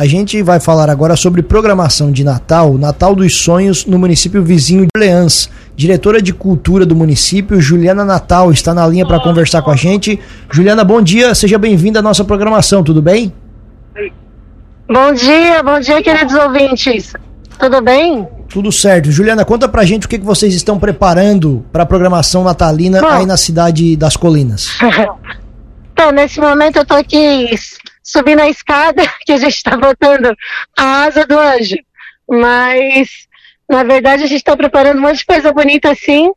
a gente vai falar agora sobre programação de Natal, Natal dos Sonhos no município vizinho de Orleans. Diretora de Cultura do município, Juliana Natal, está na linha para conversar com a gente. Juliana, bom dia, seja bem-vinda à nossa programação, tudo bem? Bom dia, bom dia, queridos ouvintes. Tudo bem? Tudo certo. Juliana, conta pra gente o que, que vocês estão preparando para a programação natalina Bom, aí na cidade das Colinas. então, nesse momento eu tô aqui subindo a escada que a gente está botando a asa do anjo. Mas, na verdade, a gente está preparando um monte de coisa bonita assim.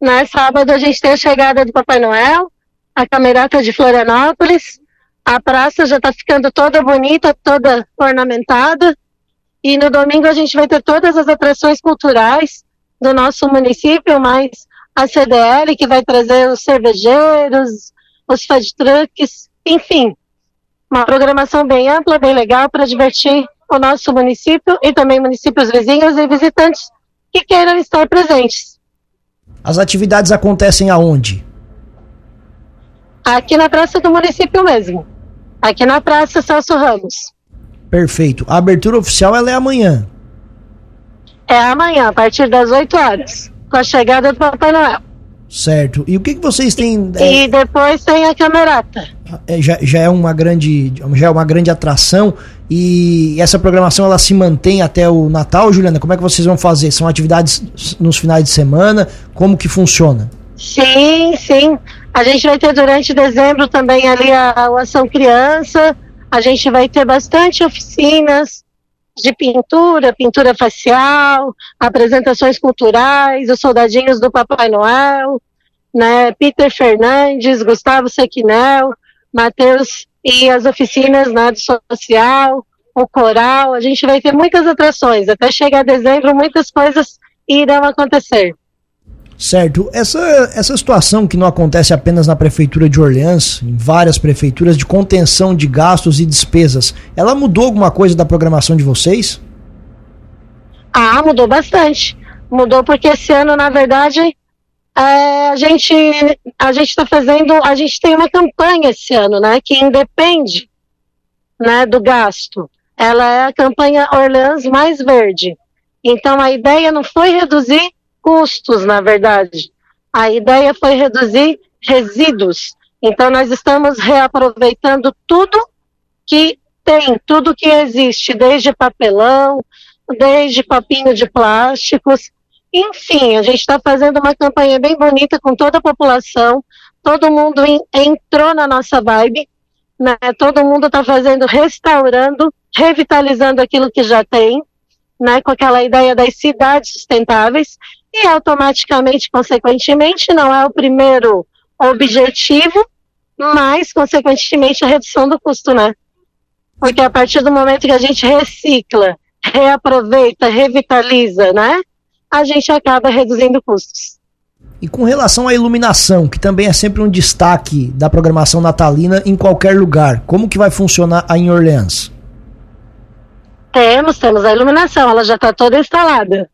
Né? Sábado a gente tem a chegada do Papai Noel, a camerata de Florianópolis. A praça já está ficando toda bonita, toda ornamentada. E no domingo a gente vai ter todas as atrações culturais do nosso município, mais a CDL, que vai trazer os cervejeiros, os food trucks, enfim, uma programação bem ampla, bem legal para divertir o nosso município e também municípios vizinhos e visitantes que queiram estar presentes. As atividades acontecem aonde? Aqui na praça do município mesmo. Aqui na Praça Celso Ramos. Perfeito. A abertura oficial ela é amanhã. É amanhã, a partir das 8 horas, com a chegada do Papai Noel. Certo. E o que, que vocês têm. É... E depois tem a camerata. É, já, já é uma grande já é uma grande atração e essa programação ela se mantém até o Natal, Juliana. Como é que vocês vão fazer? São atividades nos finais de semana? Como que funciona? Sim, sim. A gente vai ter durante dezembro também ali a, a Ação Criança. A gente vai ter bastante oficinas de pintura, pintura facial, apresentações culturais, os soldadinhos do Papai Noel, né, Peter Fernandes, Gustavo Sequinel, Matheus e as oficinas né, do social, o coral, a gente vai ter muitas atrações, até chegar dezembro muitas coisas irão acontecer. Certo. Essa, essa situação que não acontece apenas na prefeitura de Orleans, em várias prefeituras de contenção de gastos e despesas, ela mudou alguma coisa da programação de vocês? Ah, mudou bastante. Mudou porque esse ano, na verdade, é, a gente a gente está fazendo, a gente tem uma campanha esse ano, né, que independe, né, do gasto. Ela é a campanha Orleans mais verde. Então a ideia não foi reduzir custos, na verdade. A ideia foi reduzir resíduos. Então, nós estamos reaproveitando tudo que tem, tudo que existe, desde papelão, desde copinho de plásticos. Enfim, a gente está fazendo uma campanha bem bonita com toda a população. Todo mundo entrou na nossa vibe. Né? Todo mundo está fazendo, restaurando, revitalizando aquilo que já tem, né? com aquela ideia das cidades sustentáveis e automaticamente, consequentemente, não é o primeiro objetivo, mas, consequentemente, a redução do custo, né? Porque a partir do momento que a gente recicla, reaproveita, revitaliza, né? A gente acaba reduzindo custos. E com relação à iluminação, que também é sempre um destaque da programação natalina em qualquer lugar, como que vai funcionar aí em Orleans? Temos, temos a iluminação, ela já está toda instalada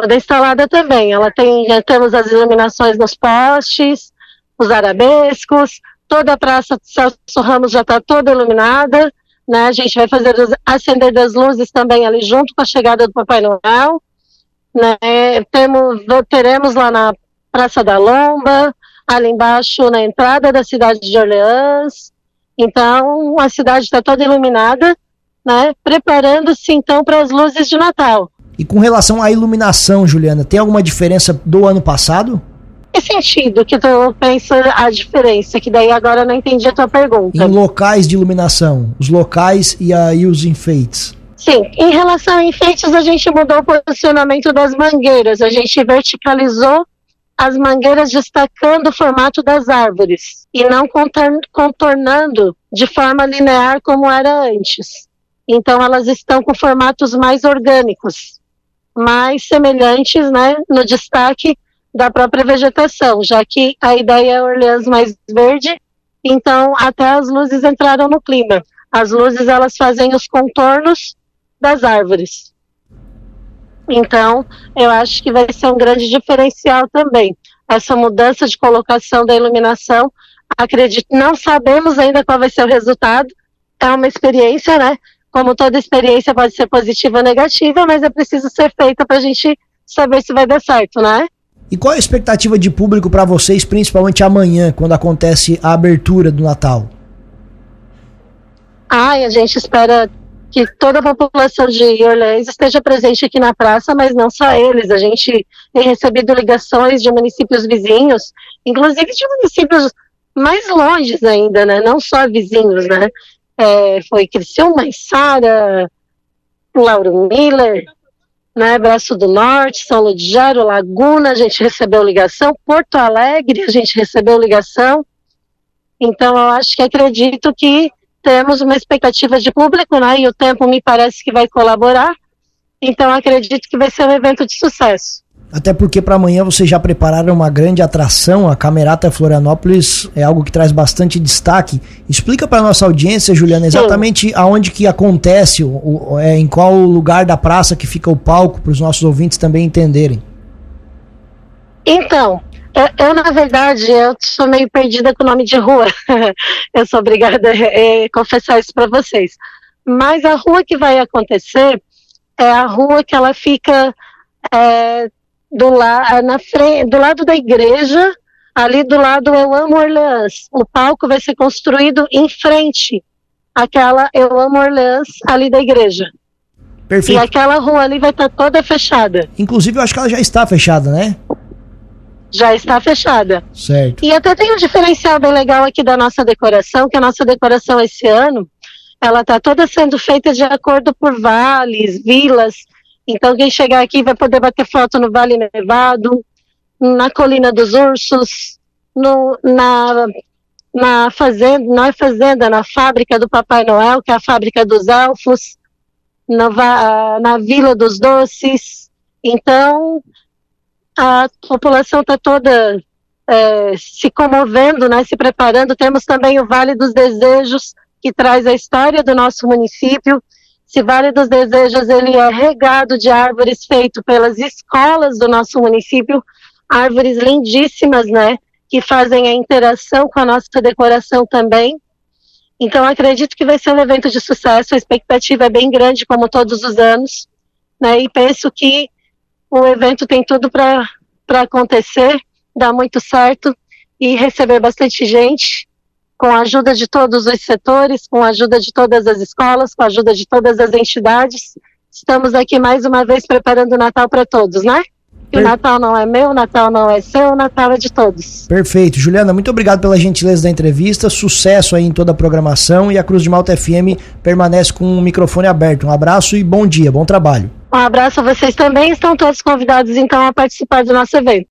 toda instalada também. Ela tem, já temos as iluminações nos postes, os arabescos, toda a Praça Celso Ramos já está toda iluminada, né? A gente vai fazer acender das luzes também ali junto com a chegada do Papai Noel, né? Temos, teremos lá na Praça da Lomba, ali embaixo na entrada da cidade de Orleans. Então, a cidade está toda iluminada, né? Preparando-se então para as luzes de Natal. E com relação à iluminação, Juliana, tem alguma diferença do ano passado? Que sentido que tu pensa a diferença? Que daí agora eu não entendi a tua pergunta. Em locais de iluminação, os locais e aí os enfeites. Sim, em relação a enfeites, a gente mudou o posicionamento das mangueiras, a gente verticalizou as mangueiras destacando o formato das árvores e não contornando de forma linear como era antes. Então elas estão com formatos mais orgânicos mais semelhantes né, no destaque da própria vegetação, já que a ideia é Orleans mais verde, então até as luzes entraram no clima. As luzes elas fazem os contornos das árvores. Então, eu acho que vai ser um grande diferencial também. Essa mudança de colocação da iluminação, acredito, não sabemos ainda qual vai ser o resultado, é uma experiência, né? Como toda experiência pode ser positiva ou negativa, mas é preciso ser feita para a gente saber se vai dar certo, né? E qual é a expectativa de público para vocês, principalmente amanhã, quando acontece a abertura do Natal? Ai, a gente espera que toda a população de Orleans esteja presente aqui na praça, mas não só eles. A gente tem recebido ligações de municípios vizinhos, inclusive de municípios mais longes ainda, né? Não só vizinhos, né? É, foi Criciúma, Sara, Lauro Miller, né? Braço do Norte, São Ludgero, Laguna, a gente recebeu ligação, Porto Alegre, a gente recebeu ligação. Então, eu acho que acredito que temos uma expectativa de público, né? E o tempo me parece que vai colaborar. Então acredito que vai ser um evento de sucesso. Até porque para amanhã vocês já prepararam uma grande atração, a Camerata Florianópolis é algo que traz bastante destaque. Explica para nossa audiência, Juliana, exatamente Sim. aonde que acontece, o, é, em qual lugar da praça que fica o palco, para os nossos ouvintes também entenderem. Então, eu, eu, na verdade, eu sou meio perdida com o nome de rua. eu sou obrigada a confessar isso para vocês. Mas a rua que vai acontecer é a rua que ela fica é, do, la na frente, do lado da igreja, ali do lado Eu Amo Orleans. O palco vai ser construído em frente àquela Eu Amo Orleans ali da igreja. Perfeito. E aquela rua ali vai estar toda fechada. Inclusive, eu acho que ela já está fechada, né? já está fechada. Certo. E até tem um diferencial bem legal aqui da nossa decoração, que a nossa decoração esse ano, ela está toda sendo feita de acordo por vales, vilas. Então quem chegar aqui vai poder bater foto no Vale Nevado, na Colina dos Ursos, no, na, na fazenda, não é fazenda, na fábrica do Papai Noel, que é a fábrica dos elfos, na, na Vila dos Doces. Então, a população está toda é, se comovendo, né, se preparando. Temos também o Vale dos Desejos, que traz a história do nosso município. Esse Vale dos Desejos ele é regado de árvores feito pelas escolas do nosso município, árvores lindíssimas, né, que fazem a interação com a nossa decoração também. Então acredito que vai ser um evento de sucesso. A expectativa é bem grande, como todos os anos, né, e penso que o evento tem tudo para acontecer, dar muito certo e receber bastante gente, com a ajuda de todos os setores, com a ajuda de todas as escolas, com a ajuda de todas as entidades. Estamos aqui mais uma vez preparando o Natal para todos, né? o Natal não é meu, o Natal não é seu, o Natal é de todos. Perfeito. Juliana, muito obrigado pela gentileza da entrevista. Sucesso aí em toda a programação e a Cruz de Malta FM permanece com o microfone aberto. Um abraço e bom dia, bom trabalho. Um abraço a vocês também. Estão todos convidados então a participar do nosso evento.